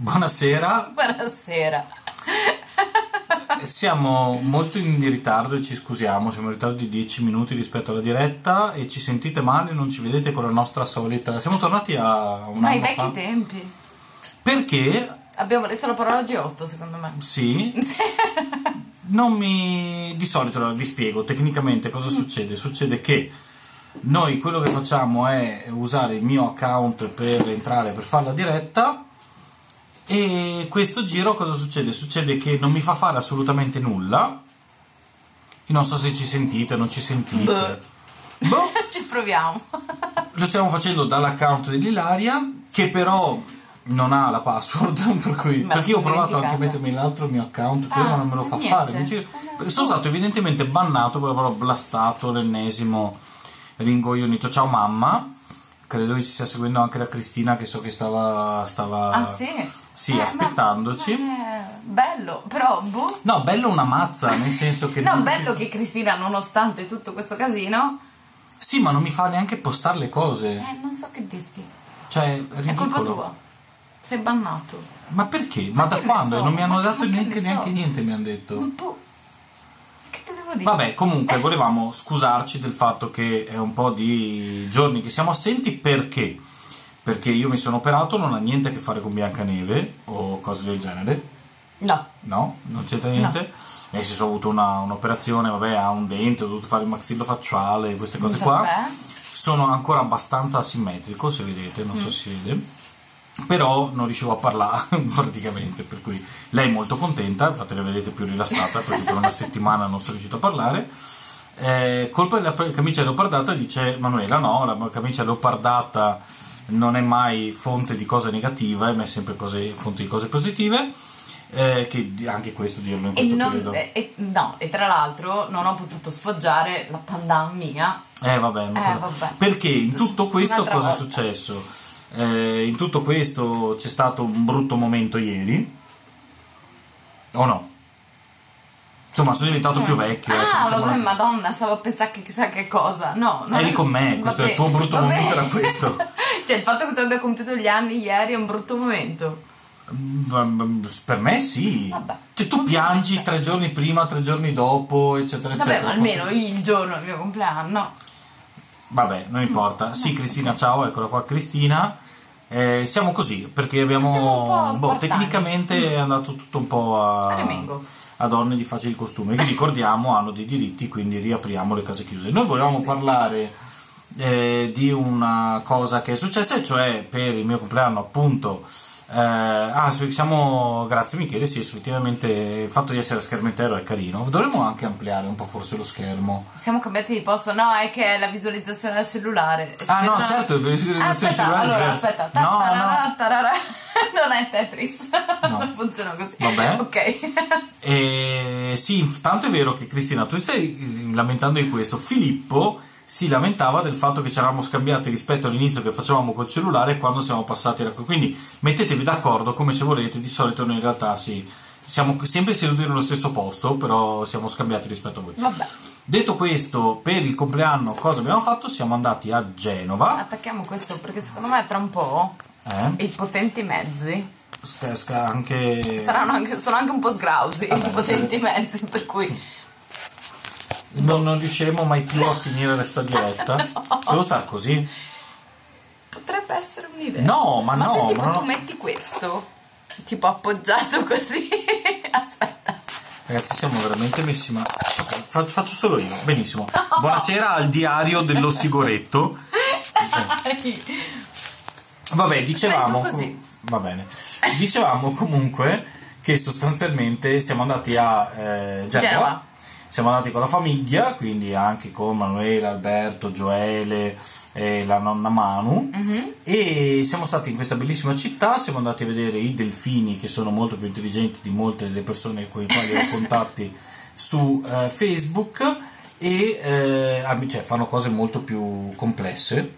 Buonasera. Buonasera. Siamo molto in ritardo e ci scusiamo, siamo in ritardo di 10 minuti rispetto alla diretta e ci sentite male, non ci vedete con la nostra solita... Siamo tornati a un Ma ai vecchi fa. tempi. Perché, Abbiamo detto la parola G8, secondo me. sì, non mi... Di solito vi spiego tecnicamente cosa succede. Succede che noi quello che facciamo è usare il mio account per entrare, per fare la diretta e questo giro cosa succede? Succede che non mi fa fare assolutamente nulla. Io non so se ci sentite, non ci sentite. Beh. Boh, Ci proviamo. lo stiamo facendo dall'account dell'Ilaria che però non ha la password per cui, perché io ho provato anche a mettermi l'altro mio account però Ah, non me lo fa niente. fare ci- sono stato evidentemente bannato per aver blastato l'ennesimo ringoglionito ciao mamma credo che ci stia seguendo anche la Cristina che so che stava stava Ah, sì? sì, Eh, ma- aspettandoci eh, bello, però, boh. no bello una mazza nel senso che No, non- bello che Cristina, nonostante tutto questo casino, sì ma non mi fa neanche postare le cose eh, non so che dirti. cioè È colpa ridicolo tua. Sei bannato. ma perché? ma, da che ne quando? so? non mi hanno Ma dato ma che neanche, ne so? neanche niente mi hanno detto Un po'. Te devo dire? Vabbè, comunque volevamo scusarci del fatto che è un po' di giorni che siamo assenti perché? Perché io mi sono operato, non ha niente a che fare con Biancaneve o cose del genere. No. No, non c'entra niente. Nel senso ho avuto una- un'operazione, vabbè, ha un dente, ho dovuto fare il maxillo facciale, queste cose qua. Vabbè. Sono ancora abbastanza asimmetrico, se vedete, non so se si vede. Però non riuscivo a parlare praticamente, per cui lei è molto contenta, infatti la vedete più rilassata perché per una settimana non sono riuscito a parlare. Eh, colpa della camicia leopardata dice Manuela no, la camicia leopardata non è mai fonte di cose negative, ma è sempre cose- fonte di cose positive. Eh, che anche questo dirlo in E, questo non- periodo. e- e- no, e tra l'altro non ho potuto sfoggiare la pandan mia. Eh vabbè, Eh, vabbè. perché in tutto questo Un'altra cosa è volta. successo? Eh, in tutto questo c'è stato un brutto momento ieri, o no? Insomma, sono diventato più vecchio. eh, Ah, diciamo vabbè, la- madonna, stavo a pensare che chissà che cosa. No, no. Eri con me, questo il tuo brutto momento, era questo. cioè, il fatto che tu abbia compiuto gli anni ieri è un brutto momento. Mm, Per me sì. Vabbè. Cioè, tu piangi tre giorni prima, tre giorni dopo, eccetera, Vabbè, eccetera. ma almeno il giorno del mio compleanno. Vabbè, non importa. Sì, Cristina, ciao, eccola qua Cristina. Eh, siamo così perché abbiamo. Boh, tecnicamente è andato tutto un po' a, A donne di facili costumi che ricordiamo hanno dei diritti, quindi riapriamo le case chiuse. Noi volevamo Sì. parlare eh, di una cosa che è successa, cioè per il mio compleanno, appunto. Eh, ah, siamo. Grazie Michele. Sì, effettivamente il fatto di essere schermetero è carino. Dovremmo anche ampliare un po' forse lo schermo. Siamo cambiati di posto. No, è che è la visualizzazione del cellulare. Ah, no, Aspetta. certo, la visualizzazione Aspetta, cellulare allora, aspetta. No, no. tarara. Non è Tetris. No. Non funziona così. Vabbè. Ok. E sì, tanto è vero che Cristina, tu stai lamentando di questo. Filippo si lamentava del fatto che ci eravamo scambiati rispetto all'inizio che facevamo col cellulare quando siamo passati da Quindi mettetevi d'accordo come se volete. Di solito noi in realtà sì, siamo sempre seduti nello stesso posto, però siamo scambiati rispetto a voi. Vabbè. Detto questo, per il compleanno cosa abbiamo fatto? Siamo andati a Genova. Attacchiamo questo perché secondo me tra un po' Eh? i potenti mezzi anche... saranno anche, sono anche un po' sgrausi Vabbè, i potenti mezzi, per cui Non, non riusciremo mai più a finire questa diretta. Devo stare così? potrebbe essere un'idea. No, ma no, se tipo ma no. tu metti questo tipo appoggiato così. Aspetta. Ragazzi, siamo veramente messi ma faccio, faccio solo io. Benissimo. Buonasera al diario dello Sigoretto. Vabbè, dicevamo. Così. Va bene. Dicevamo comunque che sostanzialmente siamo andati a eh, Genova. Siamo andati con la famiglia, quindi anche con Manuela, Alberto, Gioele e la nonna Manu. Mhm. E siamo stati in questa bellissima città. Siamo andati a vedere i delfini, che sono molto più intelligenti di molte delle persone con le quali ho contatti su eh, Facebook. E eh, cioè, fanno cose molto più complesse.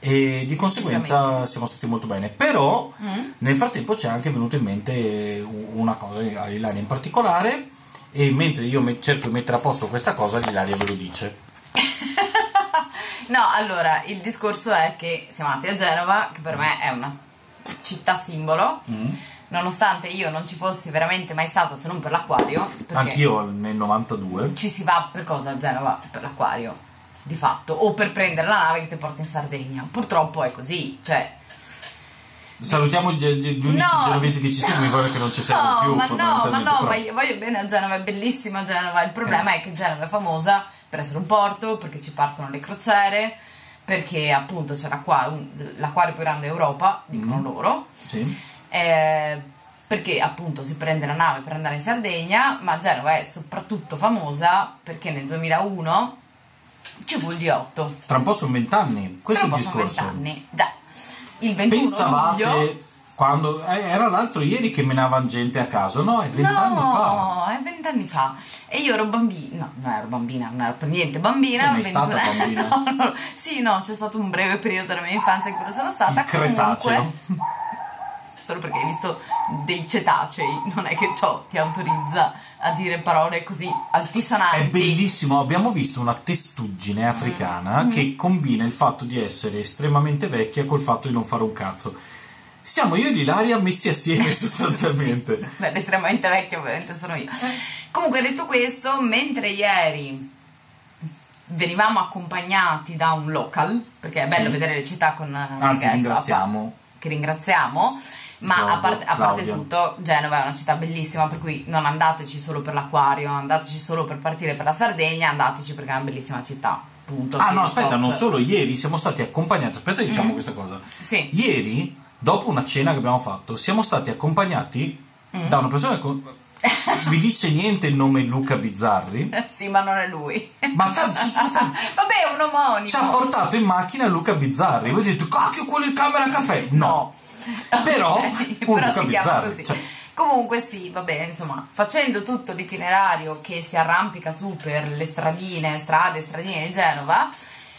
E di conseguenza siamo stati molto bene. Però nel frattempo ci è anche venuta in mente una cosa a Ilaria in particolare. E mentre io me- cerco di mettere a posto questa cosa, Ilaria ve lo dice. No, allora, il discorso è che siamo andati a Genova, che per me è una città simbolo, Mm. nonostante io non ci fossi veramente mai stata se non per l'acquario, Anch'io nel 92. ci si va per cosa a Genova? Per l'acquario, di fatto, o per prendere la nave che ti porta in Sardegna. Purtroppo è così, cioè Salutiamo gli, gli unici No. genovesi che ci seguono, guarda che non ci seguono No, più ma no, ma no, ma io voglio bene a Genova, è bellissima Genova. Il problema è che Genova è famosa per essere un porto, perché ci partono le crociere, perché appunto c'è l'acqua- un- l'acquario più grande d'Europa, dicono Mm. loro, Sì. eh, perché appunto si prende la nave per andare in Sardegna, ma Genova è soprattutto famosa perché nel 2001 ci fu il G8. Tra un po' sono vent'anni, questo è il discorso. vent'anni. Già, il 21 Pensavate luglio... quando eh, era l'altro ieri che menavano gente a caso, no? È vent'anni no, fa. è vent'anni fa. E io ero bambina, no, non ero bambina, non ero per niente bambina. Sei mai stata 21 bambina? No, no. Sì, no, c'è stato un breve periodo della mia infanzia in cui sono stata. Il Cretaceo. Solo perché hai visto dei cetacei, non è che ciò ti autorizza a dire parole così altisonanti. È bellissimo, abbiamo visto una testuggine Mm. africana che combina il fatto di essere estremamente vecchia col fatto di non fare un cazzo. Siamo io e l'Ilaria messi assieme sostanzialmente. Beh, estremamente vecchia ovviamente sono io. Comunque detto questo, mentre ieri venivamo accompagnati da un local, perché è bello Sì. vedere le città con Anzi, che ringraziamo. che ringraziamo. Ma Claudio, a parte, a parte tutto, Genova è una città bellissima, per cui non andateci solo per l'acquario, andateci solo per partire per la Sardegna, andateci perché è una bellissima città. Punto. Ah no, aspetta, stop. non solo ieri siamo stati accompagnati, aspetta diciamo Mm. questa cosa. Sì. Ieri, dopo una cena che abbiamo fatto, siamo stati accompagnati Mm. da una persona che vi dice niente il nome Luca Bizzarri, sì, ma non è lui. ma sa- Vabbè, è un omonimo. ci ha portato in macchina Luca Bizzarri. Voi dite, cacchio, quello di camera caffè. No. Però, Ok, un però si chiama così. cioè- Comunque sì, vabbè, insomma, facendo tutto l'itinerario che si arrampica su per le stradine, strade, stradine di Genova,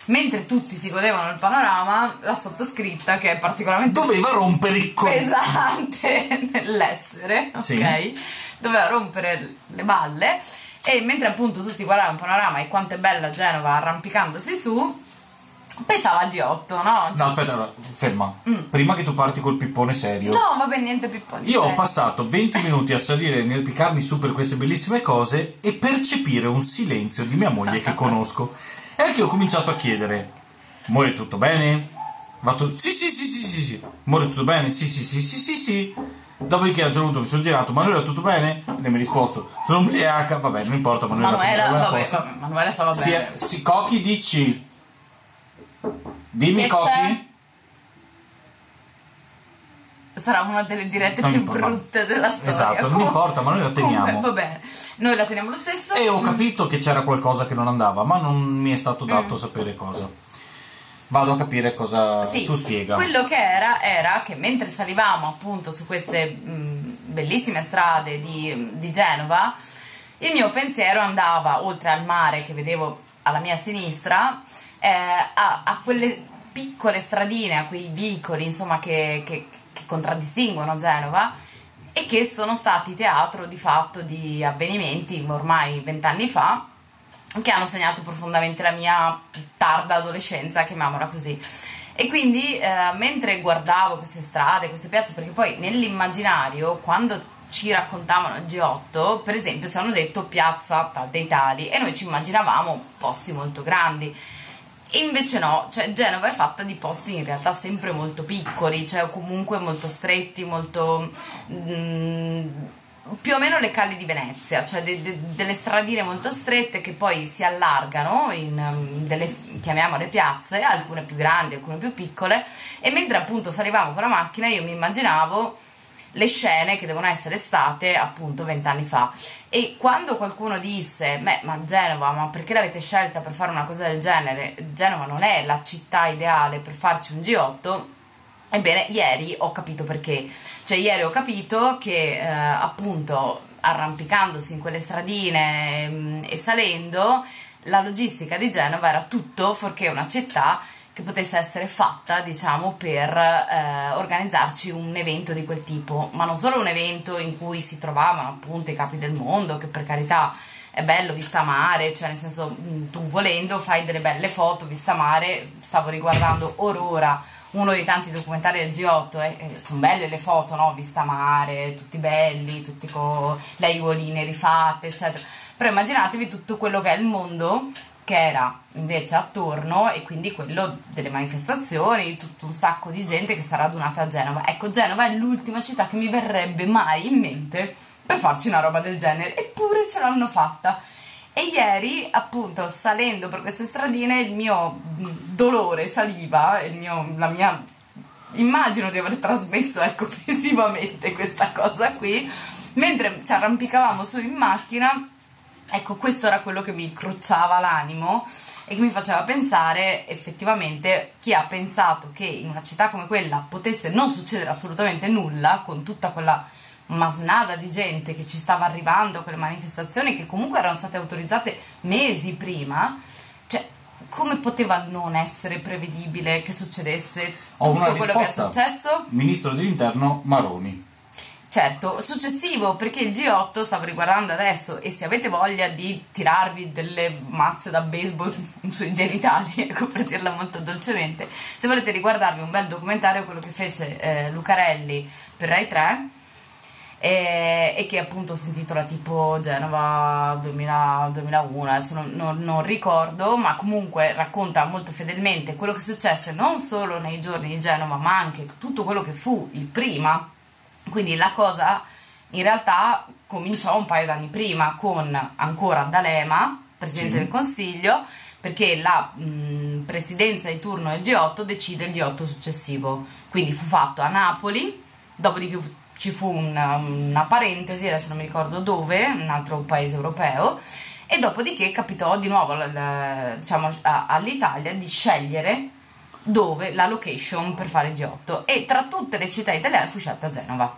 mentre tutti si godevano il panorama, la sottoscritta, che è particolarmente Doveva rompere il co- pesante nell'essere, ok? Sì. Doveva rompere le balle e mentre appunto tutti guardavano il panorama e quanto è bella Genova arrampicandosi su, pensava al G8, no? No, aspetta, allora, ferma. Mm. Prima che tu parti col pippone serio. No, vabbè, niente pipponi. Io ho passato 20 minuti a salire e nel su per queste bellissime cose e percepire un silenzio di mia moglie che conosco. E anche io ho cominciato a chiedere: Amore, tutto bene? Va tu- Sì, sì, sì, sì, sì, sì. Amore, tutto bene? Sì, sì, sì, sì, sì, sì. Dopodiché a un certo punto mi sono girato, Manuela, tutto bene? E lei mi ha risposto: Sono ubriaca. Vabbè, non importa, Manuela. Manuela, tutto vabbè, Manuela stava bene. eh, sì, Cochi, dici. Dimmi, c'è? Sarà una delle dirette Non più importa. brutte della storia. Esatto, non importa, ma noi la teniamo. comunque, va bene, noi la teniamo lo stesso. E ho capito che c'era qualcosa che non andava, ma non mi è stato dato sapere cosa. Vado a capire cosa Mm. Sì, tu spiega. Quello che era era che mentre salivamo appunto su queste mh, bellissime strade di, di Genova, il mio pensiero andava oltre al mare che vedevo alla mia sinistra eh, a, a quelle piccole stradine, a quei vicoli insomma che, che- che contraddistinguono Genova e che sono stati teatro di fatto di avvenimenti ormai vent'anni fa che hanno segnato profondamente la mia tarda adolescenza, chiamiamola così. E quindi eh, mentre guardavo queste strade, queste piazze, perché poi nell'immaginario, quando ci raccontavano il G8, per esempio ci hanno detto piazza dei tali e noi ci immaginavamo posti molto grandi. Invece no, cioè Genova è fatta di posti in realtà sempre molto piccoli, cioè comunque molto stretti, molto... mm, più o meno le calli di Venezia, cioè de- de- delle stradine molto strette che poi si allargano in um, delle, chiamiamole piazze, alcune più grandi, alcune più piccole, e mentre appunto salivamo con la macchina io mi immaginavo le scene che devono essere state appunto vent'anni fa. E quando qualcuno disse, beh, ma Genova, ma perché l'avete scelta per fare una cosa del genere? Genova non è la città ideale per farci un G8. Ebbene, ieri ho capito perché. Cioè, ieri ho capito che eh, appunto arrampicandosi in quelle stradine mm, e salendo, la logistica di Genova era tutto fuorché una città che potesse essere fatta, diciamo, per eh, organizzarci un evento di quel tipo, ma non solo un evento in cui si trovavano appunto i capi del mondo, che per carità è bello vista mare, cioè nel senso mh, tu volendo fai delle belle foto vista mare, stavo riguardando Aurora uno dei tanti documentari del G8 e, e sono belle le foto, no? Vista mare, tutti belli, tutti con le aiuoline rifatte, eccetera. Però immaginatevi tutto quello che è il mondo che era invece attorno e quindi quello delle manifestazioni, tutto un sacco di gente che sarà radunata a Genova. Ecco, Genova è l'ultima città che mi verrebbe mai in mente per farci una roba del genere, eppure ce l'hanno fatta. E ieri, appunto, salendo per queste stradine, il mio dolore saliva, mio, la mia immagino di aver trasmesso ecco visivamente questa cosa qui mentre ci arrampicavamo su in macchina ecco questo era quello che mi crucciava l'animo e che mi faceva pensare effettivamente chi ha pensato che in una città come quella potesse non succedere assolutamente nulla con tutta quella masnada di gente che ci stava arrivando quelle manifestazioni che comunque erano state autorizzate mesi prima, cioè come poteva non essere prevedibile che succedesse tutto quello che è successo? Ministro dell'Interno Maroni. Certo, successivo perché il G8 stavo riguardando adesso e se avete voglia di tirarvi delle mazze da baseball sui genitali, ecco per dirla molto dolcemente, se volete riguardarvi un bel documentario, quello che fece eh, Lucarelli per Rai 3 e, e che appunto si intitola tipo Genova 2000, 2001, adesso non, non- non ricordo, ma comunque racconta molto fedelmente quello che successe non solo nei giorni di Genova, ma anche tutto quello che fu il prima. Quindi la cosa in realtà cominciò un paio d'anni prima con ancora D'Alema, Presidente Sì. del Consiglio, perché la mh, presidenza di turno del G8 decide il G8 successivo. Quindi fu fatto a Napoli, dopodiché ci fu una, una parentesi, adesso non mi ricordo dove, un altro paese europeo, e dopodiché capitò di nuovo al- al- diciamo, a- all'Italia di scegliere dove la location per fare il G8 e tra tutte le città italiane fu scelta Genova.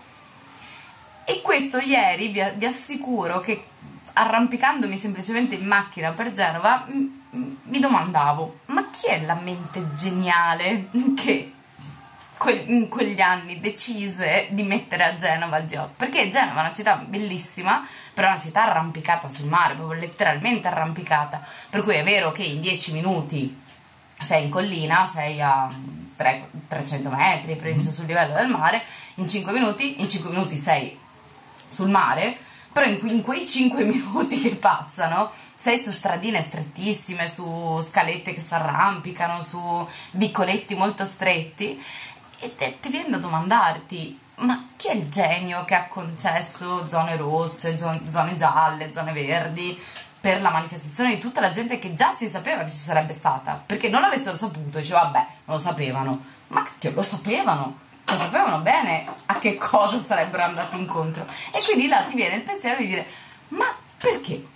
E questo ieri vi, vi assicuro che arrampicandomi semplicemente in macchina per Genova mi domandavo ma chi è la mente geniale che in quegli anni decise di mettere a Genova il G8 perché Genova è una città bellissima però è una città arrampicata sul mare proprio letteralmente arrampicata. Per cui è vero che in 10 minuti sei in collina, sei a tre- 300 metri, penso sul livello del mare, in 5 minuti, in 5 minuti sei sul mare, però in, in quei 5 minuti che passano sei su stradine strettissime, su scalette che si arrampicano, su vicoletti molto stretti e te- ti viene da domandarti ma chi è il genio che ha concesso zone rosse, zone gialle, zone verdi per la manifestazione di tutta la gente che già si sapeva che ci sarebbe stata perché non l'avessero saputo diceva vabbè non lo sapevano ma che lo sapevano lo sapevano bene a che cosa sarebbero andati incontro e quindi là ti viene il pensiero di dire ma perché?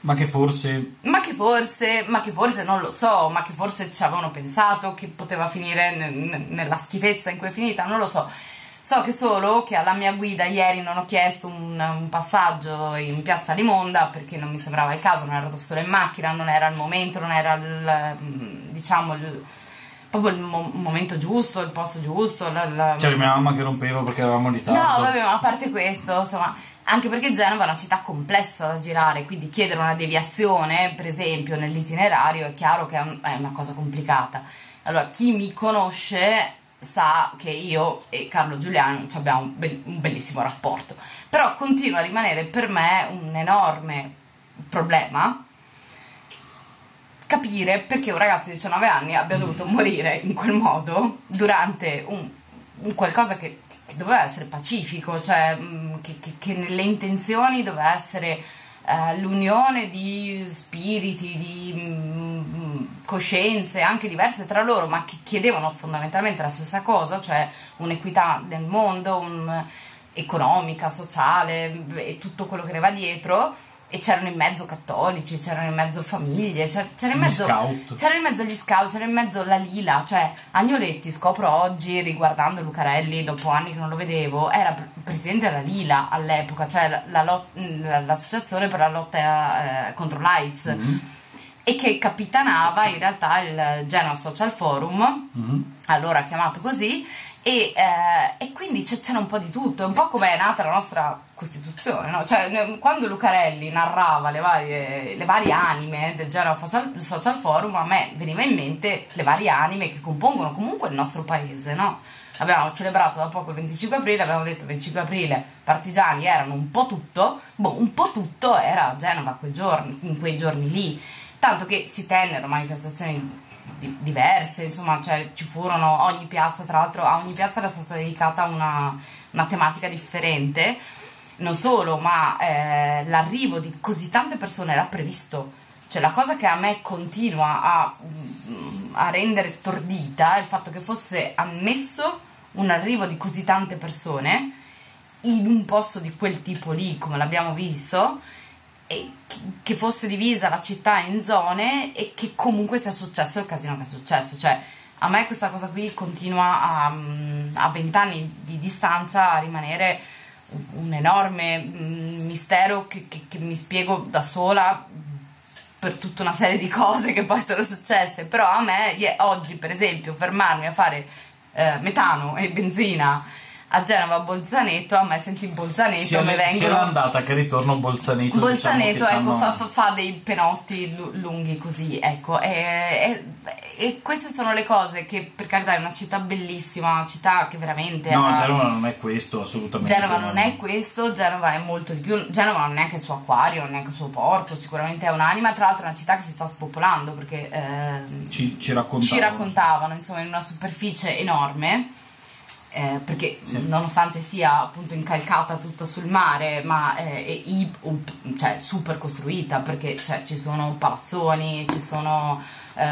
Ma che forse ma che forse, ma che forse non lo so, ma che forse ci avevano pensato che poteva finire ne- ne- nella schifezza in cui è finita, non lo so. So che solo che alla mia guida ieri non ho chiesto un, un passaggio in piazza Limonda perché non mi sembrava il caso, non ero da sola in macchina, non era il momento, non era il, mm, diciamo il, proprio il mo- momento giusto, il posto giusto. la- la- c'era mia mamma che rompeva perché eravamo in ritardo. No, vabbè, ma a parte questo, insomma, anche perché Genova è una città complessa da girare, quindi chiedere una deviazione, per esempio, nell'itinerario è chiaro che è, un- è una cosa complicata. Allora, chi mi conosce sa che io e Carlo Giuliano abbiamo un, bel- un bellissimo rapporto, però continua a rimanere per me un enorme problema capire perché un ragazzo di 19 anni abbia dovuto morire in quel modo durante un, un qualcosa che, che doveva essere pacifico, cioè mh, che, che- che nelle intenzioni doveva essere eh, l'unione di spiriti, di mh, coscienze anche diverse tra loro, ma che chiedevano fondamentalmente la stessa cosa, cioè un'equità nel mondo, un- economica, sociale e tutto quello che ne va dietro. E c'erano in mezzo cattolici, c'erano in mezzo famiglie, c'era, c'era in mezzo c'era in mezzo gli scout, c'era in mezzo la Lila, cioè Agnoletti scopro oggi riguardando Lucarelli dopo anni che non lo vedevo, era pre- presidente della Lila all'epoca, cioè la- la lot- la- l'associazione per la lotta eh, contro l'AIDS Mhm. E che capitanava in realtà il Genoa Social Forum, Mhm. allora chiamato così, E, eh, e quindi c'era un po' di tutto, è un po' come è nata la nostra Costituzione, no? Cioè, quando Lucarelli narrava le varie, le varie anime del Genova Social, Social Forum, a me veniva in mente le varie anime che compongono comunque il nostro paese, no? Abbiamo celebrato da poco il 25 aprile, abbiamo detto il 25 aprile partigiani erano un po' tutto, boh, un po' tutto era a Genova quel giorno, in quei giorni lì, tanto che si tennero manifestazioni di, diverse, insomma, cioè ci furono ogni piazza, tra l'altro a ogni piazza era stata dedicata una, una tematica differente. Non solo, ma eh, l'arrivo di così tante persone era previsto. Cioè la cosa che a me continua a, a rendere stordita è il fatto che fosse ammesso un arrivo di così tante persone in un posto di quel tipo lì, come l'abbiamo visto, che fosse divisa la città in zone e che comunque sia successo il casino che è successo. Cioè, a me questa cosa qui continua a, mm, vent'anni di distanza a rimanere un enorme mm, mistero che, che, che, mi spiego da sola per tutta una serie di cose che poi sono successe. Però a me oggi, per esempio, fermarmi a fare eh, metano e benzina a Genova Bolzaneto, a me senti Bolzaneto sia, mi vengono... sia l'andata che ritorno Bolzaneto Bolzaneto diciamo ecco fa, fa, dei penotti lunghi così ecco e, e, e, queste sono le cose che per carità è una città bellissima una città che veramente no ha... Genova non è questo assolutamente Genova non è questo Genova è molto di più Genova non è neanche il suo acquario non è neanche il suo porto sicuramente è un'anima tra l'altro è una città che si sta spopolando perché eh, ci, ci, raccontavano. ci raccontavano insomma in una superficie enorme eh, perché sì. nonostante sia appunto incalcata tutta sul mare, ma eh, è cioè, super costruita perché cioè, ci sono palazzoni, ci sono eh,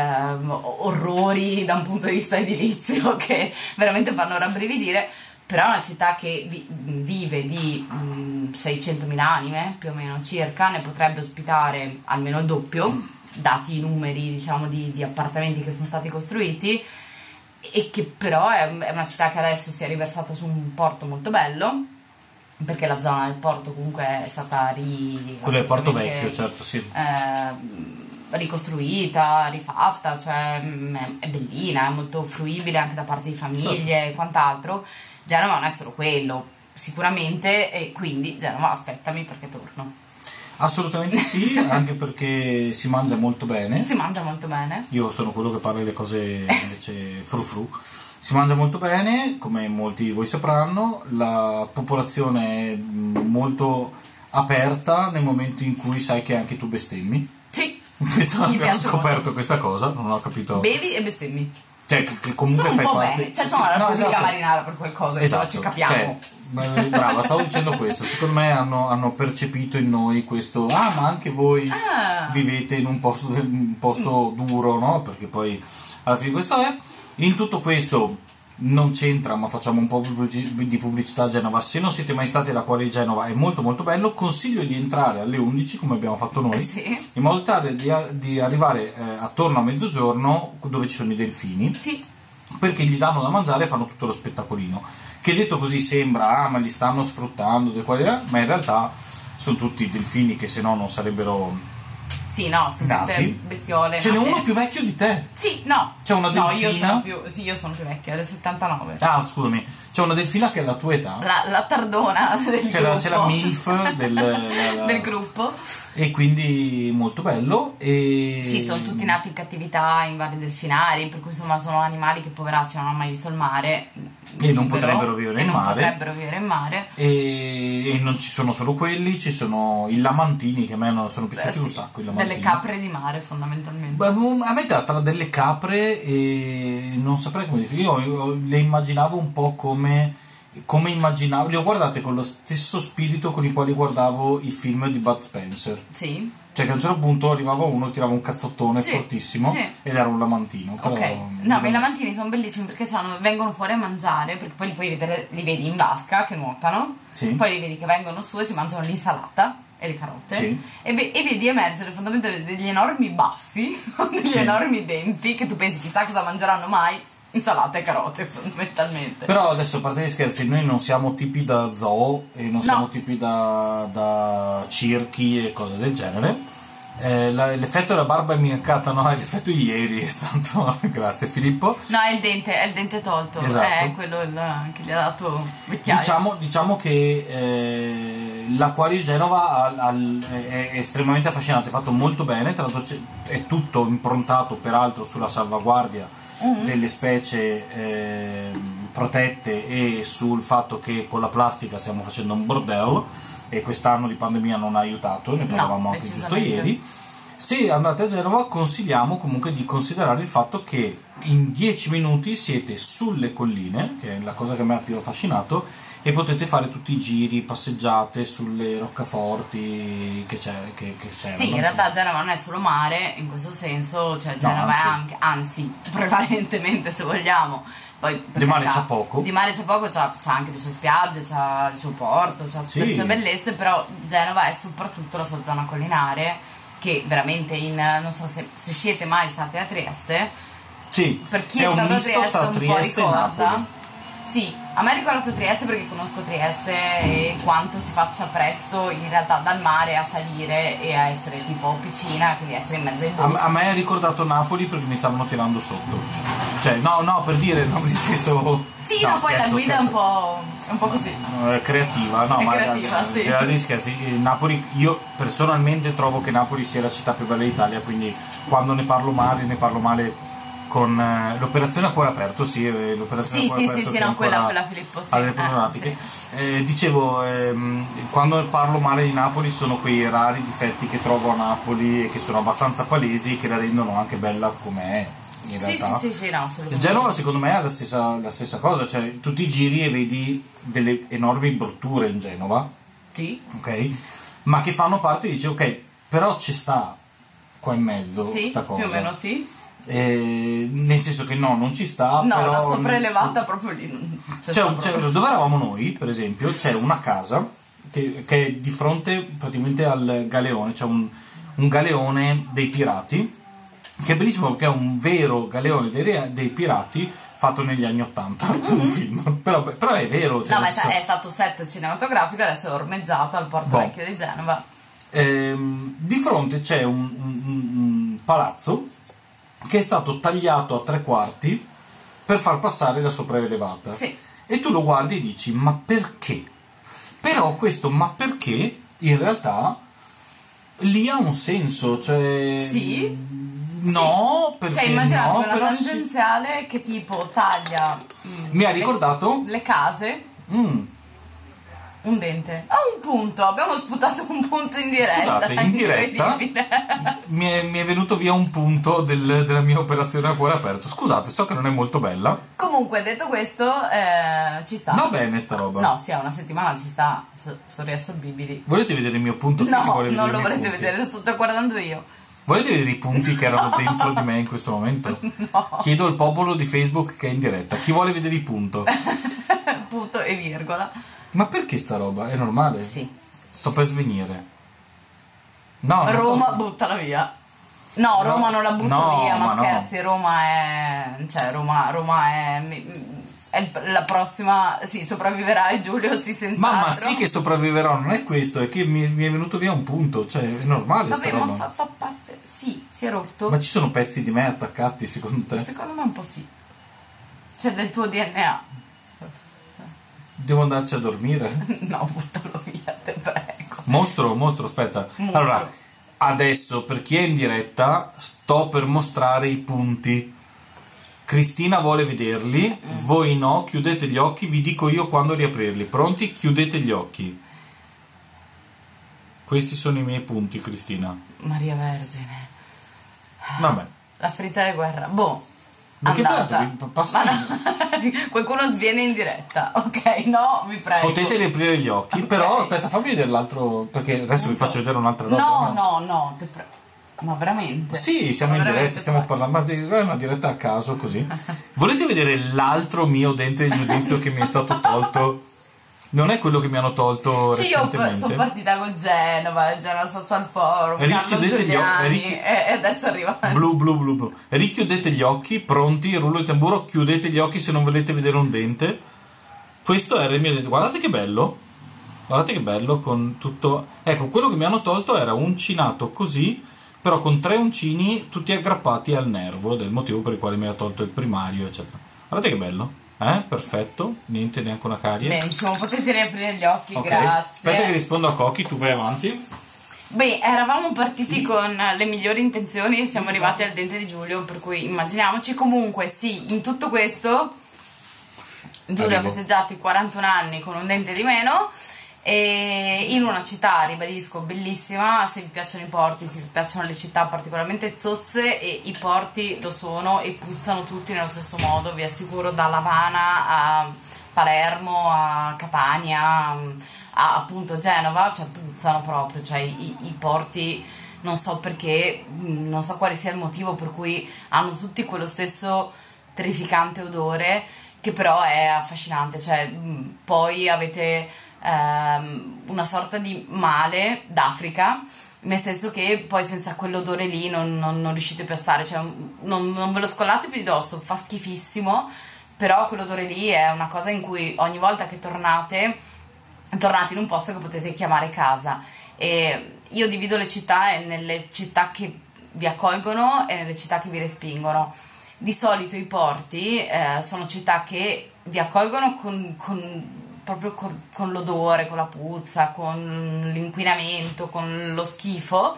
orrori da un punto di vista edilizio che veramente fanno rabbrividire. Però è una città che vi, vive di mh, 600.000 anime, più o meno circa, ne potrebbe ospitare almeno il doppio, dati i numeri diciamo, di, di appartamenti che sono stati costruiti e che però è, una città che adesso si è riversata su un porto molto bello perché la zona del porto comunque è stata ri, quello è il porto vecchio certo sì eh, ricostruita, rifatta cioè mm, è bellina, è molto fruibile anche da parte di famiglie sì. e quant'altro Genova non è solo quello sicuramente e quindi Genova aspettami perché torno Assolutamente sì, anche perché si mangia molto bene. Si mangia molto bene. Io sono quello che parla le cose invece fru fru. Si mangia molto bene, come molti di voi sapranno, la popolazione è molto aperta nel momento in cui sai che anche tu bestemmi. Sì. Questo, abbiamo scoperto molto. questa cosa, non ho capito. Bevi e bestemmi. Cioè, che comunque sono fai parte. Bene. Cioè, sono la no, Repubblica esatto. Marinara per qualcosa, esatto. ci capiamo. Cioè, Brava, stavo dicendo questo. Secondo me hanno, hanno, percepito in noi questo. Ah, ma anche voi ah. vivete in un posto, un posto duro, no? Perché poi alla fine questo è. In tutto questo non c'entra, ma facciamo un po' di pubblicità a Genova. Se non siete mai stati alla di Genova, è molto molto bello. Consiglio di entrare alle 11, come abbiamo fatto noi, sì. in modo tale di, di arrivare eh, attorno a mezzogiorno dove ci sono i delfini. Sì. Perché gli danno da mangiare e fanno tutto lo spettacolino che detto così sembra, ah ma li stanno sfruttando, ma in realtà sono tutti delfini che se no non sarebbero sì, no, sono nati. tutte bestiole. Ce n'è uno più vecchio di te? Sì, no. C'è una delfina. No, io sono più, sì, io sono più vecchia, del 79. Ah, scusami. C'è una delfina che è la tua età. La, la tardona del c'è gruppo. La, c'è la MILF del, la, del gruppo. E quindi molto bello. E... Sì, sono tutti nati in cattività in vari delfinari, per cui insomma sono animali che poveracci non hanno mai visto il mare. E non potrebbero vivere in mare. potrebbero vivere in mare. E, e, non ci sono solo quelli, ci sono i lamantini che a me sono piaciuti Beh, sì, un sacco. Delle capre di mare fondamentalmente. Beh, a me tra delle capre e non saprei come definire. Io le immaginavo un po' come come immaginavo, le ho guardate con lo stesso spirito con il quale guardavo i film di Bud Spencer. Sì. Cioè che a un certo punto arrivava uno, tirava un cazzottone sì, fortissimo sì. ed era un lamantino. Ok. No, ma i lamantini sono bellissimi perché vengono fuori a mangiare, perché poi li, puoi vedere, li vedi in vasca che nuotano, sì. poi li vedi che vengono su e si mangiano l'insalata e le carote sì. e, be- e, vedi emergere fondamentalmente degli enormi baffi, degli enormi denti che tu pensi chissà cosa mangeranno mai insalata e carote fondamentalmente. Però adesso a parte gli scherzi, noi non siamo tipi da zoo e non no. siamo tipi da, da circhi e cose del genere. Eh, la- l'effetto della barba è imbiancata, no, è l'effetto di ieri, è stato... Grazie Filippo. No, è il dente, è il dente tolto. Esatto. È quello il- che gli ha dato vecchiaia. Diciamo, diciamo che eh, l'acquario di Genova ha- ha- è, estremamente affascinante, è fatto molto bene, tra l'altro è tutto improntato peraltro sulla salvaguardia delle specie ehm, protette e sul fatto che con la plastica stiamo facendo un bordello e quest'anno di pandemia non ha aiutato, ne parlavamo anche giusto ieri. Se andate a Genova consigliamo comunque di considerare il fatto che in 10 minuti siete sulle colline, che è la cosa che mi ha più affascinato, e potete fare tutti i giri, passeggiate sulle roccaforti che, c'è, che, che c'erano. Sì, in realtà Genova non è solo mare, in questo senso, cioè Genova anzi. è anche, anzi, prevalentemente se vogliamo. Poi, Di mare c'è poco. Di mare c'è poco, c'ha, c'ha anche le sue spiagge, c'ha il suo porto, c'ha tutte Sì. le sue bellezze, però Genova è soprattutto la sua zona collinare, che veramente in, non so se, se siete mai stati a Trieste, Sì, per chi è è, un stato a Trieste un po' ricorda. Sì, a me ha ricordato Trieste perché conosco Trieste e quanto si faccia presto in realtà dal mare a salire e a essere tipo piscina, quindi essere in mezzo ai A, boschi. a me ha ricordato Napoli perché mi stavano tirando sotto. Cioè, no, no, per dire, no, nel senso... Sì, no, poi la scherzo, guida è un po', un po' così. Creativa, no, È ma creativa, sì. di là degli scherzi, eh, Napoli, io personalmente trovo che Napoli sia la città più bella d'Italia, quindi quando ne parlo male, ne parlo male con eh, l'operazione a cuore aperto, sì, eh, l'operazione Sì, a cuore sì, aperto sì, sì, no, quella- quella Filippo, sì. ha delle Eh, problematiche. Eh, dicevo, ehm, quando parlo male di Napoli sono quei rari difetti che trovo a Napoli e che sono abbastanza palesi e che la rendono anche bella com'è in Sì, realtà. sì, sì, sì, no, assolutamente. Genova secondo me ha la stessa, la stessa cosa, cioè tu ti giri e vedi delle enormi brutture in Genova, Sì, ok? Ma che fanno parte e dici ok, però ci sta qua in mezzo sì, sta cosa. più o meno sì. Eh, nel senso che no, non ci sta, No, però la sopraelevata su- proprio lì. non c'è Cioè, sta cioè, dove eravamo noi, per esempio, c'è una casa che, che è di fronte praticamente al galeone, c'è un, un galeone dei pirati, che è bellissimo perché è un vero galeone dei, dei pirati fatto negli anni Ottanta, un film. Però, però è vero. cioè, No, ma è, stato set cinematografico, adesso è ormeggiato al Porto Boh. Vecchio di Genova. Ehm, di fronte c'è un- un palazzo che è stato tagliato a tre quarti per far passare la sopraelevata. Sì. E tu lo guardi e dici, ma perché? Però questo ma perché in realtà lì ha un senso, cioè... Sì. No, perché Cioè, immaginate no, una però sì. tangenziale che tipo taglia mm, Mi ha le- ricordato? le case, Mm, un dente. Ha un punto, abbiamo sputato un punto in diretta. Scusate, in diretta mi è, mi è venuto via un punto del- della mia operazione a cuore aperto. Scusate, so che non è molto bella. Comunque, detto questo, eh, ci sta. Va bene sta roba. No, sì, a una settimana ci sta. So- sono riassorbibili. Volete vedere il mio punto? No, non lo volete punti? vedere, lo sto già guardando io. Volete vedere i punti che erano dentro di me in questo momento? Chiedo al popolo di Facebook che è in diretta. Chi vuole vedere i punti? Punto e virgola. Ma perché sta roba? È normale? Sì. Sto per svenire. No, Roma, sto- buttala via. No, No, Roma non la butto no, via, ma, ma no. scherzi, Roma è. Cioè, Roma, Roma è. è la prossima. Sì, sopravviverai, Giulio, sì, senza. Ma, ma sì che sopravviverò, non è questo, è che mi, mi è venuto via un punto, cioè è normale Vabbè, sta ma fa, fa parte. Sì, si è rotto. Ma ci sono pezzi di me attaccati secondo te? Secondo me un po' sì. C'è del tuo DNA. Devo andarci a dormire? No, buttalo via, te prego. Mostro, mostro, aspetta. Mostro. Allora, adesso per chi è in diretta sto per mostrare i punti. Cristina vuole vederli, Mm. voi no, chiudete gli occhi, vi dico io quando riaprirli. Pronti? Chiudete gli occhi. Questi sono i miei punti, Cristina. Maria Vergine. Vabbè. La fritta è guerra. Boh. Ma che andata. bello, passa- no, qualcuno sviene in diretta. Ok, no, vi prego. Potete riaprire gli occhi, Ok. però aspetta, fammi vedere l'altro, perché adesso vi faccio vedere un'altra roba. No, no, no, te prego. Ma veramente? Sì, siamo in diretta, stiamo parlando, ma è una diretta a caso così. Volete vedere l'altro mio dente di giudizio che mi è stato tolto? Non è quello che mi hanno tolto Cioè, io recentemente. sono partita con Genova, Genova Social Forum, Richiudete gli occhi, richi- e, e adesso arriva... Blu blu blu blu. Richiudete gli occhi, pronti, rullo di tamburo, chiudete gli occhi se non volete vedere un dente. Questo era il mio dente. Guardate che bello. Guardate che bello con tutto. Ecco, quello che mi hanno tolto era uncinato così però con tre uncini tutti aggrappati al nervo del motivo per il quale mi ha tolto il primario, eccetera. Guardate che bello, eh? Perfetto, niente neanche una carie. Benissimo, potete riaprire gli occhi, Ok, grazie. Aspetta che rispondo a Cochi, tu vai avanti. Beh, eravamo partiti con le migliori intenzioni e siamo arrivati al dente di Giulio, per cui immaginiamoci comunque sì, in tutto questo Giulio Arrivo. ha festeggiato i 41 anni con un dente di meno e in una città, ribadisco, bellissima, se vi piacciono i porti, se vi piacciono le città particolarmente zozze e i porti lo sono e puzzano tutti nello stesso modo, vi assicuro da Lavana a Palermo a Catania a appunto Genova, cioè puzzano proprio, cioè i, i porti non so perché, non so quale sia il motivo per cui hanno tutti quello stesso terrificante odore che però è affascinante, cioè poi avete ehm, una sorta di male d'Africa nel senso che poi senza quell'odore lì non, non- non riuscite più a stare, cioè non, non ve lo scollate più di dosso, fa schifissimo, però quell'odore lì è una cosa in cui ogni volta che tornate, tornate in un posto che potete chiamare casa. E io divido le città nelle città che vi accolgono e nelle città che vi respingono. Di solito i porti eh, sono città che vi accolgono con, con- proprio con, con l'odore, con la puzza, con l'inquinamento, con lo schifo.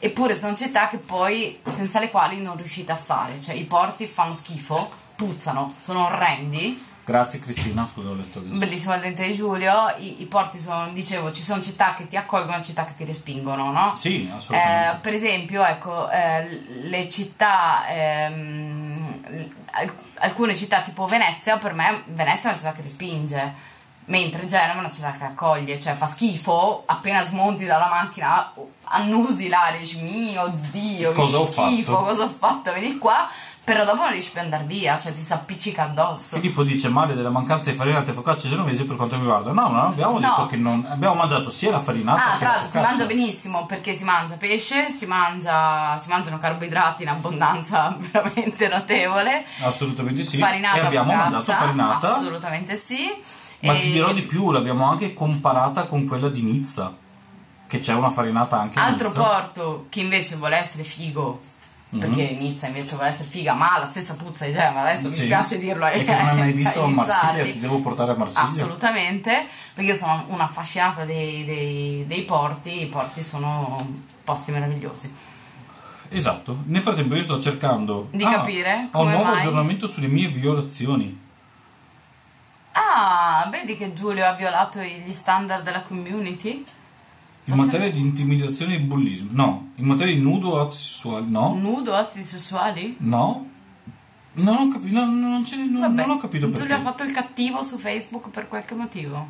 Eppure sono città che poi senza le quali non riuscite a stare, cioè i porti fanno schifo, puzzano, sono orrendi. Grazie Cristina, scusa ho letto adesso. Bellissimo il dente di Giulio, i, i porti sono, dicevo, ci sono città che ti accolgono e città che ti respingono, no? Sì, Eh, assolutamente. per esempio, ecco, eh, le città, ehm, alc- alcune città tipo Venezia, per me Venezia è una città che respinge, mentre Genova è una città che accoglie, cioè fa schifo, appena smonti dalla macchina annusi l'aria, dici mio Dio, che Cosa ho schifo, fatto?" cosa ho fatto, vedi qua, però dopo non riesci più ad andare via, cioè ti si appiccica addosso. Filippo dice male della mancanza di farinata e focaccia genovese per quanto mi riguarda. No, non abbiamo No. detto che non. Abbiamo mangiato sia la farinata Ah, che tra la l'altro si focaccia. mangia benissimo perché si mangia pesce, si, mangia, si mangiano carboidrati in abbondanza veramente notevole. Assolutamente sì. Farinata, e abbiamo focaccia, mangiato farinata. Assolutamente sì. Ma E ti dirò di più, l'abbiamo anche comparata con quella di Nizza. Che c'è una farinata anche Altro Nizza. porto che invece vuole essere figo. Mhm. Perché Nizza invece vuole essere figa, ma ha la stessa puzza di Genova. Adesso mi Sì. spiace dirlo ai E che non hai mai visto a Marsiglia, ti devo portare a Marsiglia. Assolutamente, perché io sono un'affascinata dei, dei- dei porti, i porti sono posti meravigliosi. Esatto. Nel frattempo io sto cercando Di Ah, capire Ho un nuovo mai. aggiornamento sulle mie violazioni. Vedi che Giulio ha violato gli standard della community? In Ma materia di intimidazione e bullismo. No. In materia di nudo o atti sessuali. No. Nudo, atti sessuali? No. Non ho capito. No, non, ce ne- non- Vabbè, non ho capito perché. Giulio ha fatto il cattivo su Facebook per qualche motivo.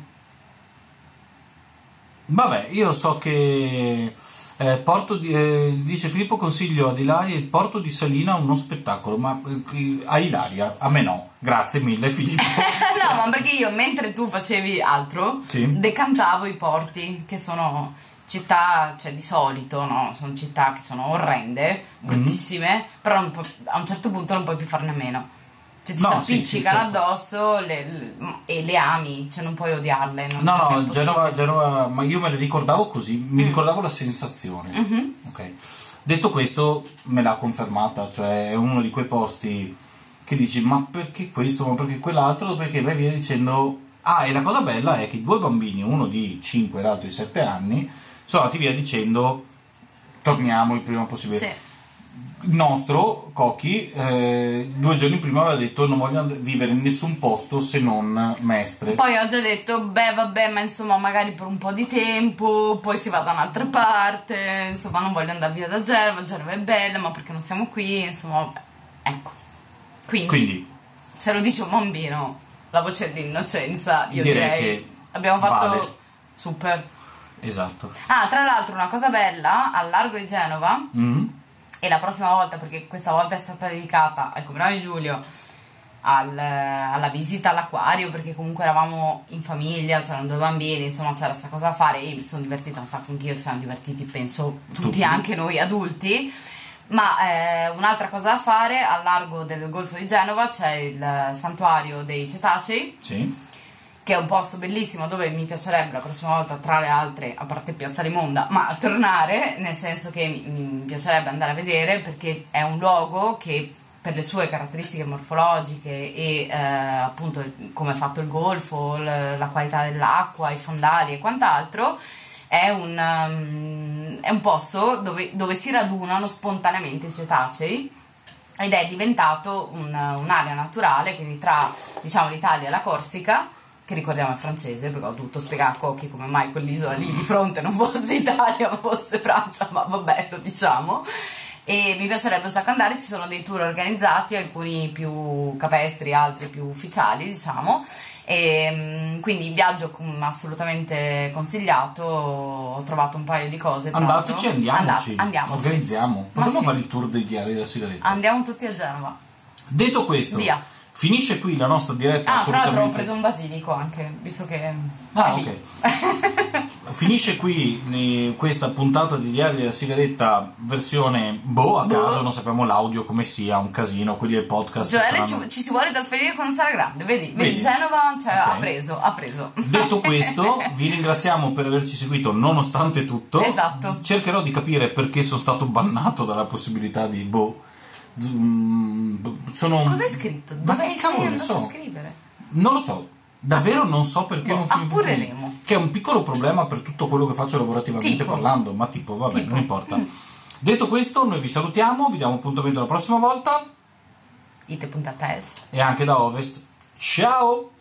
Vabbè, io so che eh, Porto di- eh, dice Filippo consiglio ad Ilaria il Porto di Salina uno spettacolo, ma eh, a Ilaria, a me no. Grazie mille Filippo. no, ma perché io mentre tu facevi altro, Sì. decantavo i porti, che sono città, cioè di solito, no? Sono città che sono orrende, Mhm. bruttissime, però non pu- a un certo punto non puoi più farne a meno. Cioè ti No, si sì, appiccicano sì, certo. addosso le- e le ami, cioè non puoi odiarle. non- No, non no. Genova, Genova, ma io me le ricordavo così, mi ricordavo la sensazione. Mhm. Ok. Detto questo, me l'ha confermata, cioè è uno di quei posti che dici ma perché questo, ma perché quell'altro, perché vai via dicendo... Ah, e la cosa bella è che i due bambini, uno di 5 e l'altro di 7 anni, sono andati via dicendo torniamo il prima possibile. Sì. Il nostro, Cocchi, eh, due giorni prima aveva detto non voglio vivere in nessun posto se non Mestre. Poi ho già detto, beh vabbè, ma insomma magari per un po' di tempo, poi si va da un'altra parte, insomma non voglio andare via da Genova, Genova è bella, ma perché non siamo qui, insomma, vabbè. ecco. Quindi, Quindi se lo dice un bambino, la voce di innocenza, io Direi direi, che abbiamo fatto vale. super. Esatto. Ah, tra l'altro una cosa bella, al largo di Genova, Mm. E la prossima volta, perché questa volta è stata dedicata al compleanno di Giulio, al- alla visita all'acquario, perché comunque eravamo in famiglia, c'erano due bambini, insomma c'era sta cosa da fare e mi sono divertita un sacco anch'io, ci siamo divertiti penso tutti, Tutti. anche noi adulti. Ma eh, un'altra cosa da fare, al largo del Golfo di Genova c'è il santuario dei cetacei, Sì. Che è un posto bellissimo dove mi piacerebbe la prossima volta, tra le altre, a parte Piazza Limonda, ma tornare, nel senso che mi, mi piacerebbe andare a vedere perché è un luogo che per le sue caratteristiche morfologiche e eh, appunto come è fatto il golfo, la qualità dell'acqua, i fondali e quant'altro, è un, um, è un posto dove, dove, si radunano spontaneamente i cetacei ed è diventato un, un'area naturale, quindi tra diciamo, l'Italia e la Corsica, che ricordiamo è francese, perché ho dovuto spiegare a Cocchi come mai quell'isola lì di fronte non fosse Italia ma fosse Francia, ma vabbè, lo diciamo e mi piacerebbe un sacco andare, ci sono dei tour organizzati, alcuni più capestri, altri più ufficiali, diciamo. E, mm, quindi viaggio assolutamente consigliato, ho trovato un paio di cose. Andateci, andiamoci, Andate, andiamoci. organizziamo. Potremmo sì. fare il tour dei diari della sigaretta. Andiamo tutti a Genova. Detto questo, Via. Finisce qui la nostra diretta. Ah, tra l'altro ho preso un basilico anche, visto che. Ah, ok. Finisce qui questa puntata di Diario della Sigaretta versione boh a boh. caso, non sappiamo l'audio come sia, un casino, quelli del podcast. Gioele ci, ci, si vuole trasferire con Sara Grande, vedi, vedi, vedi Genova cioè, okay. ha preso, ha preso. Detto questo, vi ringraziamo per averci seguito nonostante tutto. Esatto. Cercherò di capire perché sono stato bannato dalla possibilità di boh. Mm, sono... Cosa hai scritto? Dove Ma che cavolo so? scrivere? Non lo so Davvero non so perché boh, non pure Nemo. Che è un piccolo problema per tutto quello che faccio lavorativamente tipo. parlando, ma tipo, vabbè, tipo. non importa. Mm. Detto questo, noi vi salutiamo, vi diamo appuntamento la prossima volta. Ite puntata est. E anche da ovest. Ciao!